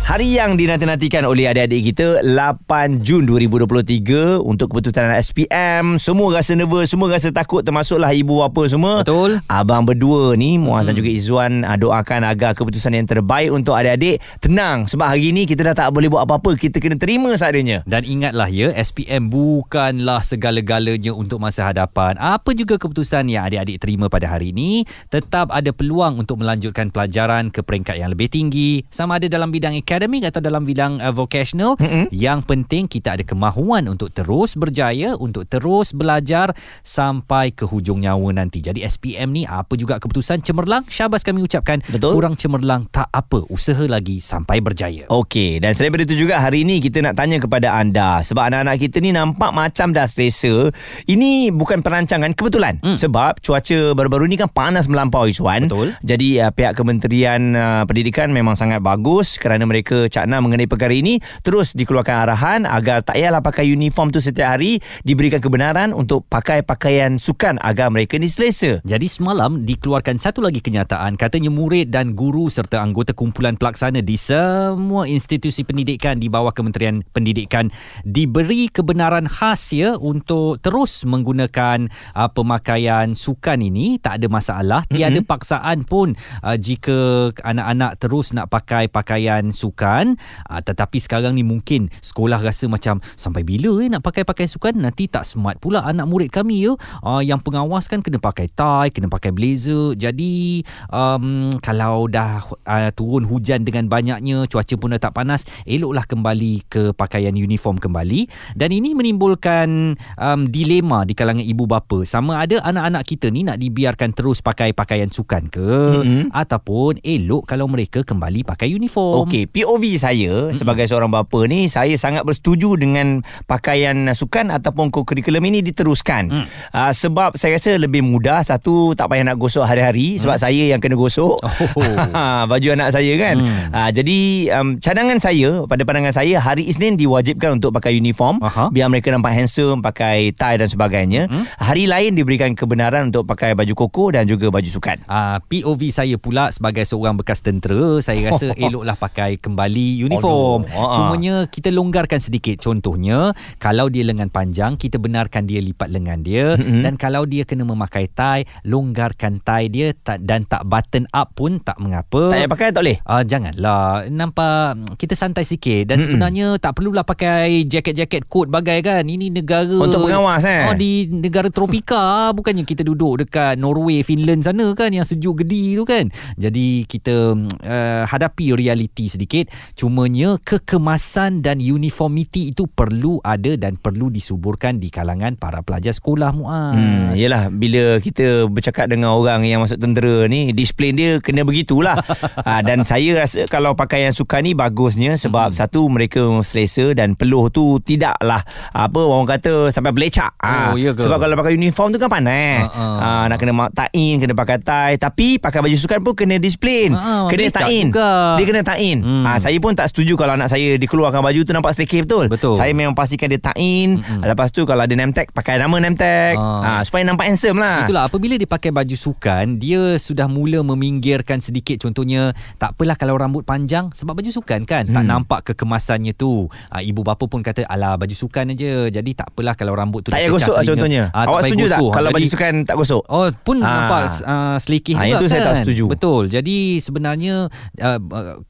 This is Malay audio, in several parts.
Hari yang dinanti-nantikan oleh adik-adik kita 8 Jun 2023 untuk keputusan SPM. Semua rasa nervous, semua rasa takut termasuklah ibu bapa semua. Betul. Abang berdua ni Muaz hmm. dan juga Izzuan ah, doakan agar keputusan yang terbaik untuk adik-adik tenang sebab hari ni kita dah tak boleh buat apa-apa. Kita kena terima seadanya. Dan ingatlah ya, SPM bukanlah segala-galanya untuk masa hadapan. Apa juga keputusan yang adik-adik terima pada hari ini, tetap ada peluang untuk melanjutkan pelajaran ke peringkat yang lebih tinggi. Sama ada dalam bidang akademik akademik atau dalam bidang uh, vocational mm-hmm. yang penting kita ada kemahuan untuk terus berjaya untuk terus belajar sampai ke hujung nyawa nanti jadi SPM ni apa juga keputusan cemerlang syabas kami ucapkan Betul. kurang cemerlang tak apa usaha lagi sampai berjaya Okey, dan selain itu juga hari ini kita nak tanya kepada anda sebab anak-anak kita ni nampak macam dah selesa. Ini bukan perancangan kebetulan hmm. sebab cuaca baru-baru ni kan panas melampaui Suan. Betul. Jadi uh, pihak Kementerian uh, Pendidikan memang sangat bagus kerana mereka mereka cakna mengenai perkara ini terus dikeluarkan arahan agar tak payahlah pakai uniform tu setiap hari diberikan kebenaran untuk pakai pakaian sukan agar mereka ni selesa. Jadi semalam dikeluarkan satu lagi kenyataan katanya murid dan guru serta anggota kumpulan pelaksana di semua institusi pendidikan di bawah Kementerian Pendidikan diberi kebenaran khas ya untuk terus menggunakan uh, pemakaian sukan ini tak ada masalah tiada mm-hmm. paksaan pun uh, jika anak-anak terus nak pakai pakaian sukan sukan uh, tetapi sekarang ni mungkin sekolah rasa macam sampai bila eh nak pakai pakai sukan? Nanti tak smart pula anak murid kami ya uh, yang pengawas kan kena pakai tie kena pakai blazer. Jadi um, kalau dah uh, turun hujan dengan banyaknya cuaca pun dah tak panas eloklah kembali ke pakaian uniform kembali. Dan ini menimbulkan um, dilema di kalangan ibu bapa. Sama ada anak-anak kita ni nak dibiarkan terus pakai pakaian sukan ke mm-hmm. ataupun elok kalau mereka kembali pakai uniform. Okey POV saya sebagai seorang bapa ni saya sangat bersetuju dengan pakaian sukan ataupun kurikulum ini diteruskan. Hmm. Uh, sebab saya rasa lebih mudah satu tak payah nak gosok hari-hari sebab hmm. saya yang kena gosok. Oh. baju anak saya kan. Hmm. Uh, jadi um, cadangan saya pada pandangan saya hari Isnin diwajibkan untuk pakai uniform Aha. biar mereka nampak handsome pakai tie dan sebagainya. Hmm. Hari lain diberikan kebenaran untuk pakai baju koko dan juga baju sukan. Uh, POV saya pula sebagai seorang bekas tentera saya rasa eloklah pakai kembali uniform. Oh, Cumanya kita longgarkan sedikit. Contohnya, kalau dia lengan panjang, kita benarkan dia lipat lengan dia mm-hmm. dan kalau dia kena memakai tie, longgarkan tie dia tak, dan tak button up pun tak mengapa. Tak payah pakai tak boleh? Uh, janganlah. Nampak kita santai sikit dan mm-hmm. sebenarnya tak perlulah pakai jaket-jaket coat bagai kan. Ini negara untuk pengawas eh. Oh di negara tropika bukannya kita duduk dekat Norway, Finland sana kan yang sejuk gedi tu kan. Jadi kita uh, hadapi realiti sedikit Cumanya kekemasan dan uniformity itu perlu ada dan perlu disuburkan di kalangan para pelajar sekolah Muaz. Hmm, yalah bila kita bercakap dengan orang yang masuk tentera ni disiplin dia kena begitulah. ha, dan saya rasa kalau pakaian suka ni bagusnya sebab hmm. satu mereka selesa dan peluh tu tidaklah apa orang kata sampai belecak. Ha, oh, iya sebab kalau pakai uniform tu kan panas. Uh-uh. Ha, nak kena tain, kena pakai tie tapi pakai baju sukan pun kena disiplin. Uh-uh, kena tain. Dia kena tain. Hmm. Ha, saya pun tak setuju kalau anak saya dikeluarkan baju tu nampak selekeh betul. Betul. Saya memang pastikan dia tain. Mm-hmm. Lepas tu kalau ada name tag pakai nama name tag. Ha. ha supaya nampak handsome lah. Itulah apabila dia pakai baju sukan, dia sudah mula meminggirkan sedikit contohnya tak apalah kalau rambut panjang sebab baju sukan kan hmm. tak nampak kekemasannya tu. Ha, ibu bapa pun kata alah baju sukan aja. Jadi tak apalah kalau rambut tu tak payah gosok lah contohnya. Ha, Awak setuju tak kalau Jadi, baju sukan tak gosok? Oh pun ha. nampak uh, selekeh ha, juga itu kan. saya tak setuju. Betul. Jadi sebenarnya uh,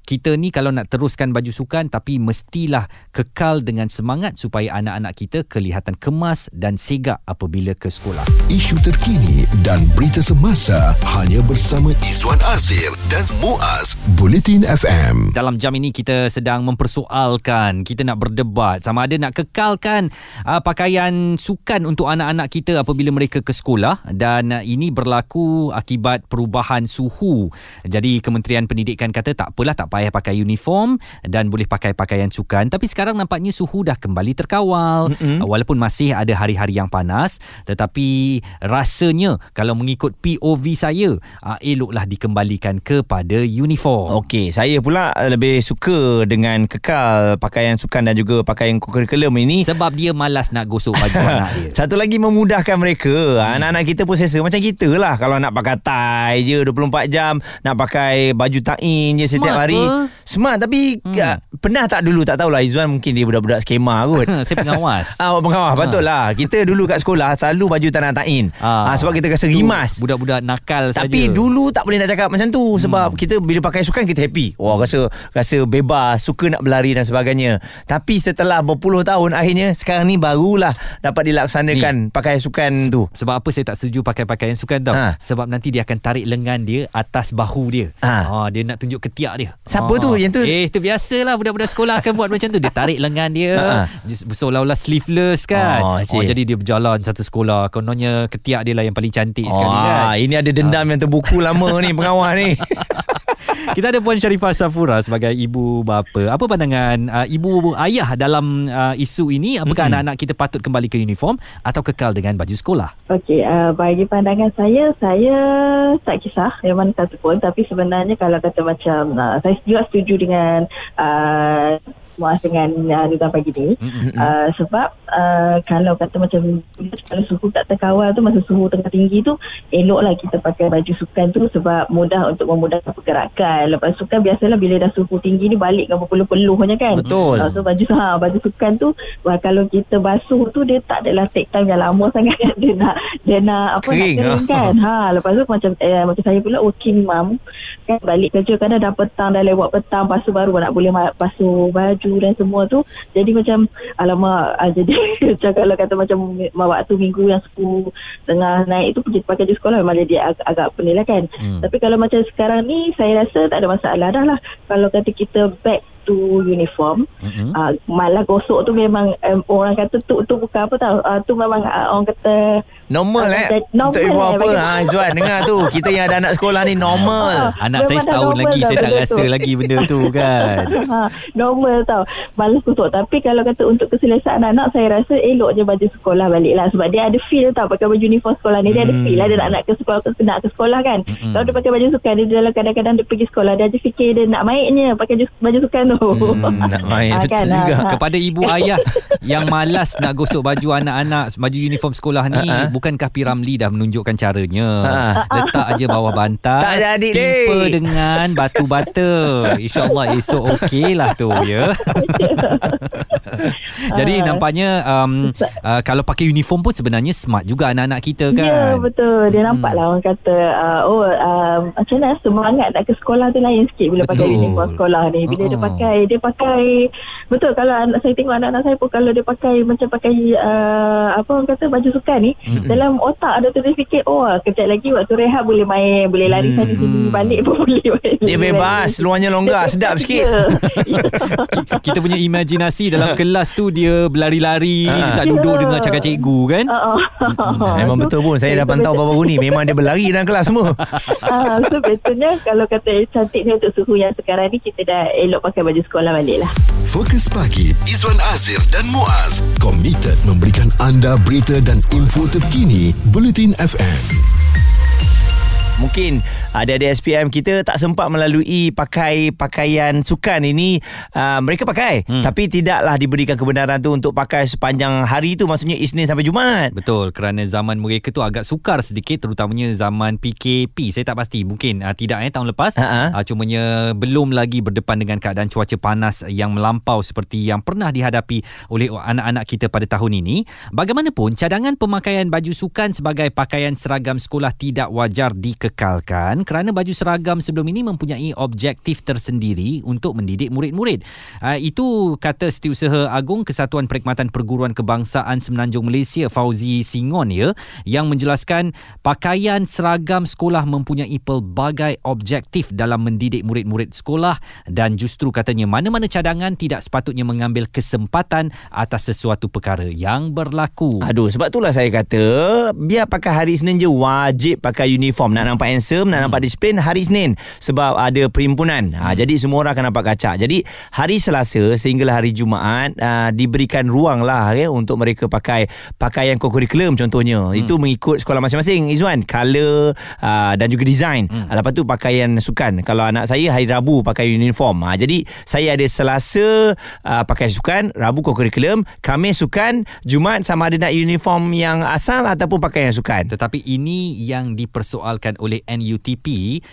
kita ni kalau nak teruskan baju sukan tapi mestilah kekal dengan semangat supaya anak-anak kita kelihatan kemas dan segak apabila ke sekolah. Isu terkini dan berita semasa hanya bersama Izwan Azir dan Muaz Bulletin FM. Dalam jam ini kita sedang mempersoalkan, kita nak berdebat sama ada nak kekalkan uh, pakaian sukan untuk anak-anak kita apabila mereka ke sekolah dan uh, ini berlaku akibat perubahan suhu. Jadi Kementerian Pendidikan kata tak apalah tak payah pakai uniform uniform dan boleh pakai pakaian sukan tapi sekarang nampaknya suhu dah kembali terkawal mm-hmm. walaupun masih ada hari-hari yang panas tetapi rasanya kalau mengikut POV saya uh, eloklah dikembalikan kepada uniform Okey, saya pula lebih suka dengan kekal pakaian sukan dan juga pakaian kurikulum ini sebab dia malas nak gosok baju anak dia Satu lagi memudahkan mereka. Hmm. Anak-anak kita pun selesa macam kita lah. Kalau nak pakai tie je 24 jam, nak pakai baju tain je setiap Smart hari. apa? Smart tapi hmm. uh, pernah tak dulu tak tahulah Izzuan mungkin dia budak-budak skema kot. saya pengawas Ah, awak pengawas betul lah. Kita dulu kat sekolah selalu baju tanah tain. Ah. Ah. sebab kita rasa rimas. budak-budak nakal saja Tapi dulu tak boleh nak cakap macam tu sebab kita bila pakai sukan kita happy. Wah rasa rasa bebas, suka nak berlari dan sebagainya. Tapi setelah berpuluh tahun akhirnya sekarang ni barulah dapat dilaksanakan pakai sukan tu. Sebab apa saya tak setuju pakai pakaian sukan tau? Ha. Sebab nanti dia akan tarik lengan dia atas bahu dia. Ha. Ha. dia nak tunjuk ketiak dia. Siapa tu? Yang tu? Eh, tu biasalah budak-budak sekolah akan buat macam tu. Dia tarik lengan dia. Dia Seolah-olah sleeveless kan. Oh, cik. jadi dia berjalan satu sekolah. Kononnya ketiak dia lah yang paling cantik sekali kan. Ini ada dendam yang terbuku lama ni pengawal ni. Kita ada Puan Sharifah Safura sebagai ibu bapa. Apa pandangan uh, ibu ayah dalam uh, isu ini? Apakah mm-hmm. anak-anak kita patut kembali ke uniform atau kekal dengan baju sekolah? Okey, uh, bagi pandangan saya, saya tak kisah yang mana satu pun. Tapi sebenarnya kalau kata macam, uh, saya juga setuju dengan uh, Muaz dengan uh, Nizam pagi ni. Uh, sebab uh, kalau kata macam kalau suhu tak terkawal tu, masa suhu tengah tinggi tu, eloklah kita pakai baju sukan tu sebab mudah untuk memudahkan pergerakan. Lepas sukan biasalah bila dah suhu tinggi ni balik kan berpeluh-peluhnya kan. Betul. Uh, so baju ha, baju sukan tu wah, kalau kita basuh tu dia tak adalah take time yang lama sangat dia nak dia nak apa Kering, nak kering kan. Ha lepas tu macam eh, macam saya pula working mum kan balik kerja kadang dah petang dah lewat petang lepas tu baru nak boleh basuh baju dan semua tu jadi macam alamak ah, jadi macam kalau kata macam ma- waktu minggu yang 10 tengah naik tu pergi pakai baju sekolah memang jadi agak, agak pening lah kan Hmm. tapi kalau macam sekarang ni saya rasa tak ada masalah dah lah kalau kata kita back to uniform Mm-mm. uh, malah gosok tu memang um, orang kata tu tu bukan apa tau uh, tu memang uh, orang kata Normal eh. Normal Untuk ibu eh, apa? Ha, Izzuan dengar tu. Kita yang ada anak sekolah ni normal. Ah, Anak saya memang setahun lagi dah saya tak rasa tu. lagi benda tu kan. ha, normal tau Malas kosok Tapi kalau kata untuk keselesaan anak Saya rasa elok je baju sekolah balik lah Sebab dia ada feel tau Pakai baju uniform sekolah ni Dia ada Hmm. feel lah Dia nak, nak ke sekolah Nak ke sekolah kan Mm-mm. Kalau dia pakai baju sukan Dia dalam kadang-kadang Dia pergi sekolah Dia aja fikir Dia nak mainnya Pakai baju, baju sukan tu Hmm, nak main. Ah, Betul ah, juga. ah. Kepada ibu ayah yang malas nak gosok baju anak-anak baju uniform sekolah ni Ha-ha. bukankah P Ramlee dah menunjukkan caranya Ha. letak aja bawah bantal Tak jadi, timpa dek. dengan batu bata insyaallah esok okey lah tu ya jadi Ah. nampaknya um, uh, kalau pakai uniform pun sebenarnya smart juga anak-anak kita kan Ya betul Dia nampak Hmm. lah orang kata uh, Oh uh, Macam mana semangat nak ke sekolah tu lain sikit Bila pakai Betul. uniform sekolah ni Bila dia Uh-uh. pakai Dia pakai Betul kalau anak, saya tengok anak-anak saya pun Kalau dia pakai Macam pakai uh, Apa orang kata Baju sukan ni Mm-mm. Dalam otak ada tu dia fikir Oh kejap lagi waktu rehat boleh main Boleh lari Hmm. sana sini Balik pun boleh main Dia bebas. Luarnya longgar. Sedap sikit. Ya. Ki- kita punya imajinasi dalam kelas tu dia berlari-lari Ha. dia tak duduk dengar cakap cikgu kan ah. Memang So, betul pun. Saya dah pantau baru-baru ni. Memang dia berlari dalam kelas semua. Ah, so betulnya kalau kata cantik ni untuk suhu yang sekarang ni kita dah elok pakai baju sekolah balik lah. Fokus pagi Izwan Azir dan Muaz komited memberikan anda berita dan info terkini Bulletin FM. Mungkin ada-ada SPM kita tak sempat melalui pakai pakaian sukan ini uh, mereka pakai hmm. tapi tidaklah diberikan kebenaran tu untuk pakai sepanjang hari tu maksudnya Isnin sampai Jumaat. Betul kerana zaman mereka tu agak sukar sedikit terutamanya zaman PKP. Saya tak pasti mungkin uh, tidak eh tahun lepas. Ha-ha. Uh, cumanya belum lagi berdepan dengan keadaan cuaca panas yang melampau seperti yang pernah dihadapi oleh anak-anak kita pada tahun ini. Bagaimanapun cadangan pemakaian baju sukan sebagai pakaian seragam sekolah tidak wajar dikekalkan kerana baju seragam sebelum ini mempunyai objektif tersendiri untuk mendidik murid-murid. Uh, itu kata Setiausaha Agung Kesatuan Perkhidmatan Perguruan Kebangsaan Semenanjung Malaysia Fauzi Singon ya yang menjelaskan pakaian seragam sekolah mempunyai pelbagai objektif dalam mendidik murid-murid sekolah dan justru katanya mana-mana cadangan tidak sepatutnya mengambil kesempatan atas sesuatu perkara yang berlaku. Aduh sebab itulah saya kata biar pakai hari Isnin je wajib pakai uniform nak nampak handsome nak nampak disiplin hari Isnin sebab ada perhimpunan. Ha, jadi semua orang akan nampak kacak. Jadi hari Selasa sehinggalah hari Jumaat uh, diberikan ruang lah ya, untuk mereka pakai pakaian kokurikulum contohnya. Hmm. Itu mengikut sekolah masing-masing Izwan. Color uh, dan juga design. Hmm. Lepas tu pakaian sukan. Kalau anak saya hari Rabu pakai uniform. Ha, jadi saya ada Selasa uh, pakai sukan, Rabu kokurikulum, Khamis sukan, Jumaat sama ada nak uniform yang asal ataupun pakaian sukan. Tetapi ini yang dipersoalkan oleh NUTP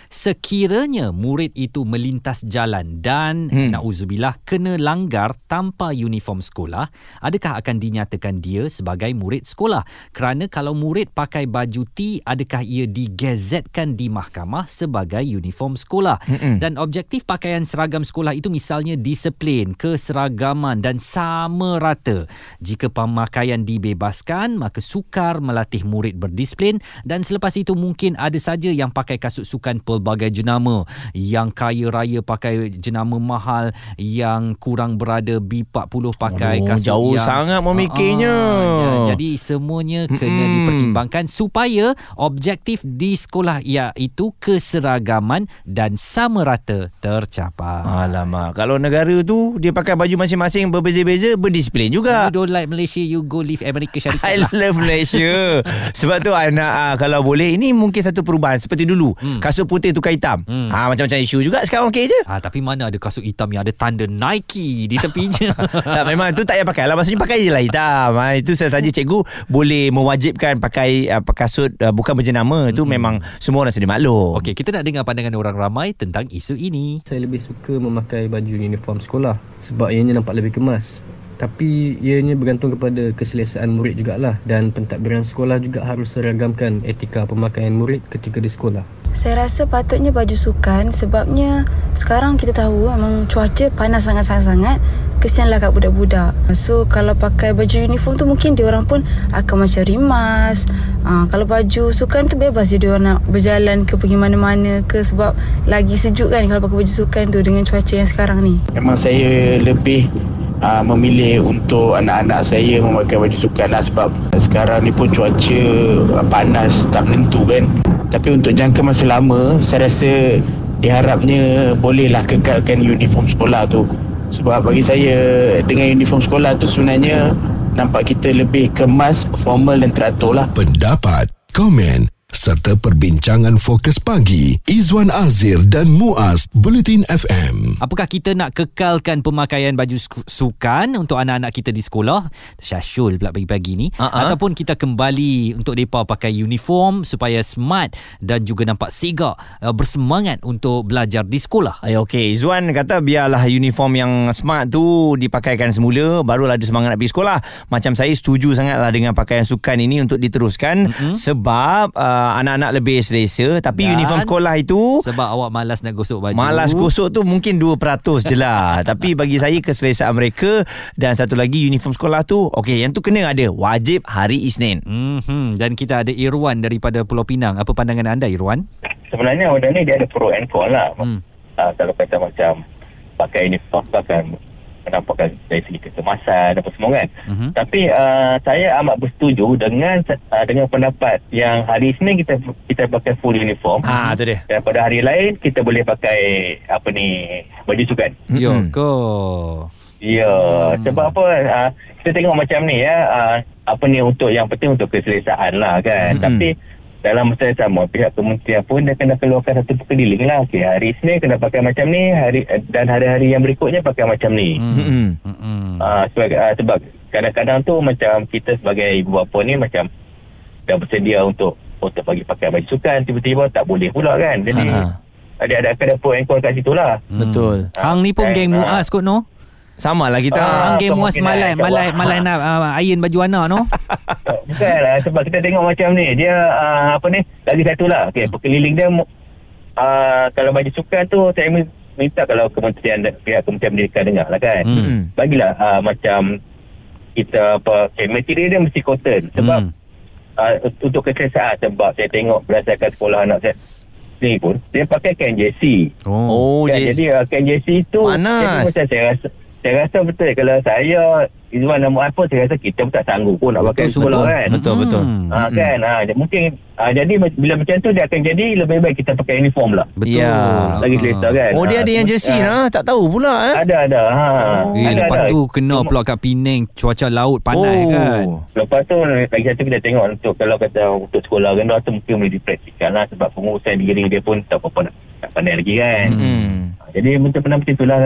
sekiranya murid itu melintas jalan dan hmm. nauzubillah kena langgar tanpa uniform sekolah, adakah akan dinyatakan dia sebagai murid sekolah? Kerana kalau murid pakai baju T, adakah ia digazetkan di mahkamah sebagai uniform sekolah? Hmm. Dan objektif pakaian seragam sekolah itu misalnya disiplin, keseragaman dan sama rata. Jika pemakaian dibebaskan, maka sukar melatih murid berdisiplin dan selepas itu mungkin ada saja yang pakai kasut sukan pelbagai jenama yang kaya raya pakai jenama mahal yang kurang berada B40 pakai Aduh, kasut jauh yang sangat memikirnya. Ah, ya, jadi semuanya kena Mm-mm. dipertimbangkan supaya objektif di sekolah iaitu keseragaman dan sama rata tercapai. Alamak, kalau negara tu dia pakai baju masing-masing berbeza-beza, berdisiplin juga. You don't like Malaysia, you go live America Syarikat I lah. love Malaysia Sebab tu anak ah, Kalau boleh Ini mungkin satu perubahan Seperti dulu Hmm. Kasut putih tukar hitam Hmm. ha, Macam-macam isu juga Sekarang okey je Ah, tapi mana ada kasut hitam yang ada tanda Nike di tepinya. tak memang tu tak payah pakai lah Maksudnya pakai je lah hitam ha, Itu saya saja cikgu Boleh mewajibkan Pakai uh, kasut uh, Bukan berjenama Itu memang Semua orang sedia maklum Okey, kita nak dengar pandangan orang ramai tentang isu ini. Saya lebih suka memakai baju uniform sekolah sebab ianya nampak lebih kemas. Tapi ianya bergantung kepada keselesaan murid jugalah dan pentadbiran sekolah juga harus seragamkan etika pemakaian murid ketika di sekolah. Saya rasa patutnya baju sukan sebabnya sekarang kita tahu memang cuaca panas sangat-sangat-sangat. Kesianlah kat budak-budak. So kalau pakai baju uniform tu mungkin dia orang pun akan macam rimas. Ha, kalau baju sukan tu bebas je dia orang nak berjalan ke pergi mana-mana ke sebab lagi sejuk kan kalau pakai baju sukan tu dengan cuaca yang sekarang ni. Memang saya lebih uh, memilih untuk anak-anak saya memakai baju sukan lah sebab sekarang ni pun cuaca uh, panas tak menentu kan. Tapi untuk jangka masa lama saya rasa diharapnya bolehlah kekalkan uniform sekolah tu. Sebab bagi saya dengan uniform sekolah tu sebenarnya nampak kita lebih kemas, formal dan teratur lah. Pendapat, komen serta perbincangan fokus pagi Izwan Azir dan Muaz Bulletin FM. Apakah kita nak kekalkan pemakaian baju su- sukan untuk anak-anak kita di sekolah? Syasyul pula pagi-pagi ni. Ah. Ataupun kita kembali untuk mereka pakai uniform supaya smart dan juga nampak segak, uh, bersemangat untuk belajar di sekolah. Ay, okey, Zuan kata biarlah uniform yang smart tu dipakaikan semula barulah ada semangat nak pergi sekolah. Macam saya setuju sangatlah dengan pakaian sukan ini untuk diteruskan mm-hmm. sebab uh, anak-anak lebih selesa tapi Dan uniform sekolah itu Sebab awak malas nak gosok baju. Malas gosok tu mungkin 2% je lah Tapi bagi saya keselesaan mereka Dan satu lagi uniform sekolah tu Okey yang tu kena ada Wajib hari Isnin Mm-hmm. Dan kita ada Irwan daripada Pulau Pinang. Apa pandangan anda Irwan? sebenarnya benda ni dia ada pro and con lah. Hmm. Hmm. Uh, kalau kata macam pakai uniform tu akan menampakkan dari segi kecemasan apa semua kan. Mhm. Tapi uh, saya amat bersetuju dengan uh, dengan pendapat yang hari Isnin kita kita pakai full uniform. Ah tu dia Dan pada hari lain kita boleh pakai apa ni baju sukan. Yo Mm-mm. ko. Ya, hmm. sebab apa uh, kita tengok macam ni ya uh, apa ni untuk yang penting untuk keselesaan lah kan. Hmm. Hmm. Tapi dalam masa yang sama pihak kementerian pun dia kena keluarkan satu perkeliling lah. Okay, hari Isnin kena pakai macam ni hari eh, dan hari-hari yang berikutnya pakai macam ni. Hmm. Mm-mm. Uh, sebab, uh, sebab kadang-kadang tu macam kita sebagai ibu bapa ni macam dah bersedia untuk untuk bagi pakai baju sukan tiba-tiba tak boleh pula kan. Jadi ada ada and con kat situ lah. Betul Hang ni pun geng ah, Muaz kot no? Sama lah kita Ah, Muaz kemungkinan malai malai malai nak uh, iron baju anak no? Bukan lah sebab kita tengok macam ni dia uh, apa ni lagi satu lah okay, perkeliling dia uh, kalau baju sukan tu saya mi- minta kalau kementerian pihak kementerian pendidikan dengar lah kan Hmm. Mm-mm. bagilah uh, macam kita apa okay, material dia mesti cotton sebab Hmm. uh, untuk keselesaan sebab saya tengok berdasarkan sekolah anak saya ni pun dia pakai kain jersey Oh. Oh kan, je jadi uh, kain jersey tu Panas. jadi macam saya rasa saya rasa betul kalau saya Izwan dan Muaz pun saya rasa kita pun tak sanggup pun nak pakai Betul, sekolah betul. kan. Betul betul. Hmm. Ha, kan ha, mungkin ha, jadi bila macam tu dia akan jadi lebih baik kita pakai uniform lah Betul. Ya. lagi selesa kan Oh dia Ha, ada yang jersey ha, ha? Tak tahu pula eh? ada ada ha. Eh, ada, lepas ada. tu kena Cuma- pula kat Penang cuaca laut panas oh. kan. Lepas tu lagi satu kita tengok untuk kalau kata untuk sekolah rendah tu mungkin boleh dipraktikkan lah sebab pengurusan diri dia pun tak apa-apa nak, tak pandai lagi kan. Hmm. Jadi macam pernah macam itulah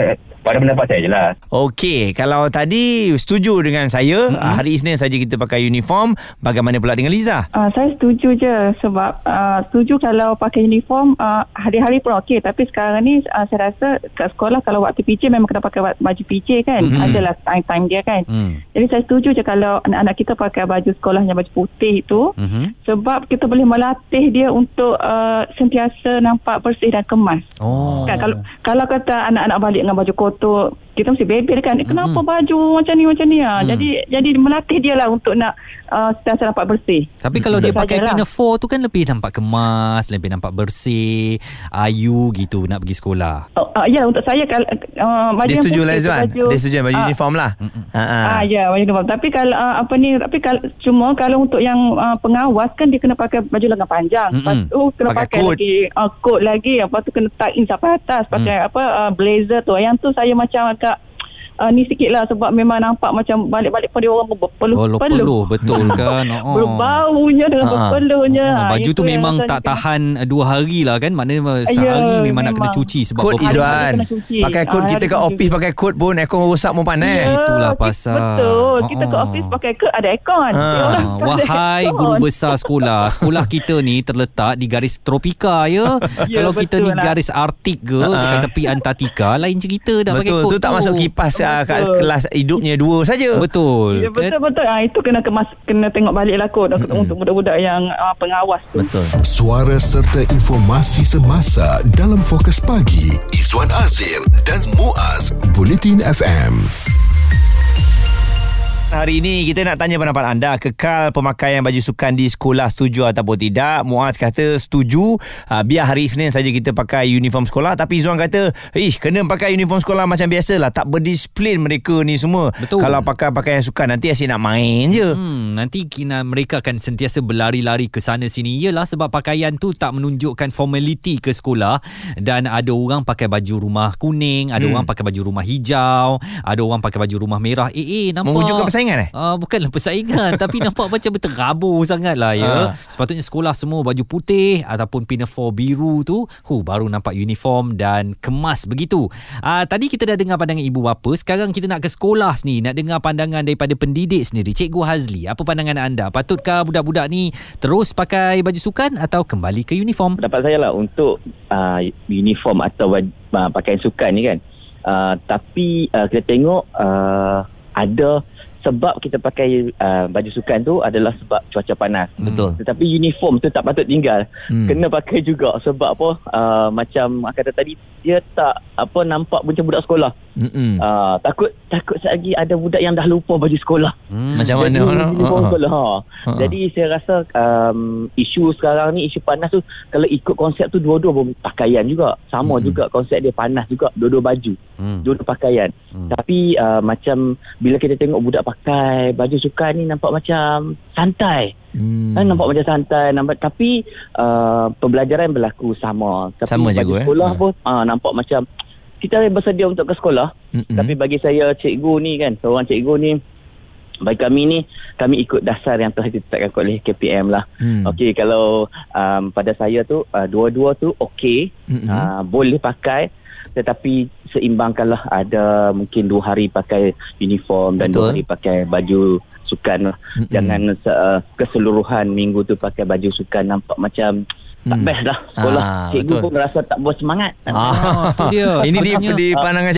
pada pendapat saya je lah. Okey, kalau tadi setuju dengan saya, mm-hmm. hari Isnin saja kita pakai uniform, bagaimana pula dengan Liza? Uh, saya setuju je sebab uh, setuju kalau pakai uniform uh, hari-hari pun okey tapi sekarang ni uh, saya rasa kat sekolah kalau waktu PJ memang kena pakai baju PJ kan Mhm. adalah time-time dia kan Hmm. jadi saya setuju je kalau anak-anak kita pakai baju sekolahnya baju putih itu Mhm. sebab kita boleh melatih dia untuk uh, sentiasa nampak bersih dan kemas Oh. kan kalau kalau kata anak-anak balik dengan baju kotor to kita mesti bebel kan eh, kenapa baju macam ni macam ni ah Mm. jadi jadi melatih dia lah untuk nak uh, sentiasa nampak bersih Tapi kalau dia Itu pakai pinafore tu kan lebih nampak kemas, lebih nampak bersih, ayu gitu nak pergi sekolah. Oh, uh, ya untuk saya kalau uh, baju Dia setuju lah Izwan. baju- Dia setuju baju Ah, uniform lah. Ha Ah ya baju uniform. Tapi kalau uh, apa ni tapi kalau cuma kalau untuk yang uh, pengawas kan dia kena pakai baju lengan panjang. Mm-mm. Lepas tu kena Pakai pakai, coat. lagi uh, coat lagi. Lepas tu kena tie in sampai atas pakai apa uh, blazer tu. Yang tu saya macam uh, ni sikit lah sebab memang nampak macam balik-balik pun dia orang berpeluh Oh, peluh betul kan? Oh. Berbaunya dengan Ah. berpeluhnya. Oh, Ah, baju itu tu memang tak kena- tahan dua hari lah kan Maknanya Ya, sehari memang nak kena memang. cuci sebab Kod. Izwan. cuci. Pakai kod Ah, kita kat office cuci. pakai kod pun aircon rosak pun panas. Ya, Itulah pasal. Betul. Kita ke Oh. office pakai ke ada aircon. Ah, tak ada Wahai aircon. guru besar sekolah Sekolah kita ni terletak di garis tropika ya, Ya, Kalau kita betul di lah. garis Arctic ke Ah. Dekat tepi Antartika Lain cerita dah pakai Betul, kod tu tak masuk kipas uh, kat Betul. kelas hidupnya dua saja. Betul Ya, betul betul. Ah itu kena kemas kena tengok balik lah kot mm-hmm. untuk budak-budak yang uh, pengawas tu. Betul. Suara serta informasi semasa dalam fokus pagi Izwan Azir dan Muaz Bulletin FM. Hari ini kita nak tanya pendapat anda kekal pemakaian baju sukan di sekolah setuju ataupun tidak. Muaz kata setuju. Uh, biar hari Isnin saja kita pakai uniform sekolah tapi Zuan kata, "Ih, kena pakai uniform sekolah macam biasalah. Tak berdisiplin mereka ni semua. Betul. Kalau pakai pakaian sukan nanti asyik nak main je." Hmm, nanti kina mereka akan sentiasa berlari-lari ke sana sini Yalah sebab pakaian tu tak menunjukkan formality ke sekolah dan ada orang pakai baju rumah kuning, ada Hmm. orang pakai baju rumah hijau, ada orang pakai baju rumah merah. Eh, eh nampak Mewujudkan persaingan eh? Uh, bukanlah persaingan tapi nampak macam berterabur sangat lah ya. Ah. Sepatutnya sekolah semua baju putih ataupun pinafore biru tu, hu baru nampak uniform dan kemas begitu. Uh, tadi kita dah dengar pandangan ibu bapa, sekarang kita nak ke sekolah ni, nak dengar pandangan daripada pendidik sendiri. Cikgu Hazli, apa pandangan anda? Patutkah budak-budak ni terus pakai baju sukan atau kembali ke uniform? pendapat saya lah untuk uh, uniform atau baj- uh, pakaian sukan ni kan uh, tapi uh, kita tengok uh, ada sebab kita pakai uh, baju sukan tu adalah sebab cuaca panas Betul. tetapi uniform tu tak patut tinggal Hmm. kena pakai juga sebab apa uh, macam kata tadi dia tak apa nampak macam budak sekolah Mm-mm. uh, takut takut lagi ada budak yang dah lupa baju sekolah Hmm. Macam mana? jadi, Ha, uniform ha. sekolah. Ha. Ha. Jadi saya rasa um, isu sekarang ni, isu panas tu kalau ikut konsep tu dua-dua pun pakaian juga. Sama Hmm. juga konsep dia panas juga. Dua-dua baju. Hmm. Dua-dua pakaian. Hmm. Tapi uh, macam bila kita tengok budak pakai baju sukan ni nampak macam santai. Hmm. Kan nampak macam santai nampak tapi uh, pembelajaran berlaku sama. Tapi Sama cikgu, eh? sekolah Ha. pun uh, nampak macam kita bersedia untuk ke sekolah Mm-mm. tapi bagi saya cikgu ni kan seorang cikgu ni bagi kami ni kami ikut dasar yang telah ditetapkan oleh KPM lah. Hmm. Okey kalau um, pada saya tu uh, dua-dua tu okey uh, boleh pakai tetapi seimbangkanlah ada mungkin dua hari pakai uniform dan Betul. dua hari pakai baju sukan. Mm-mm. Jangan uh, keseluruhan minggu tu pakai baju sukan nampak macam tak Hmm. best lah sekolah. Ah, Cikgu betul. pun rasa tak bersemangat. Ah, tu dia. Ini di, di pandangan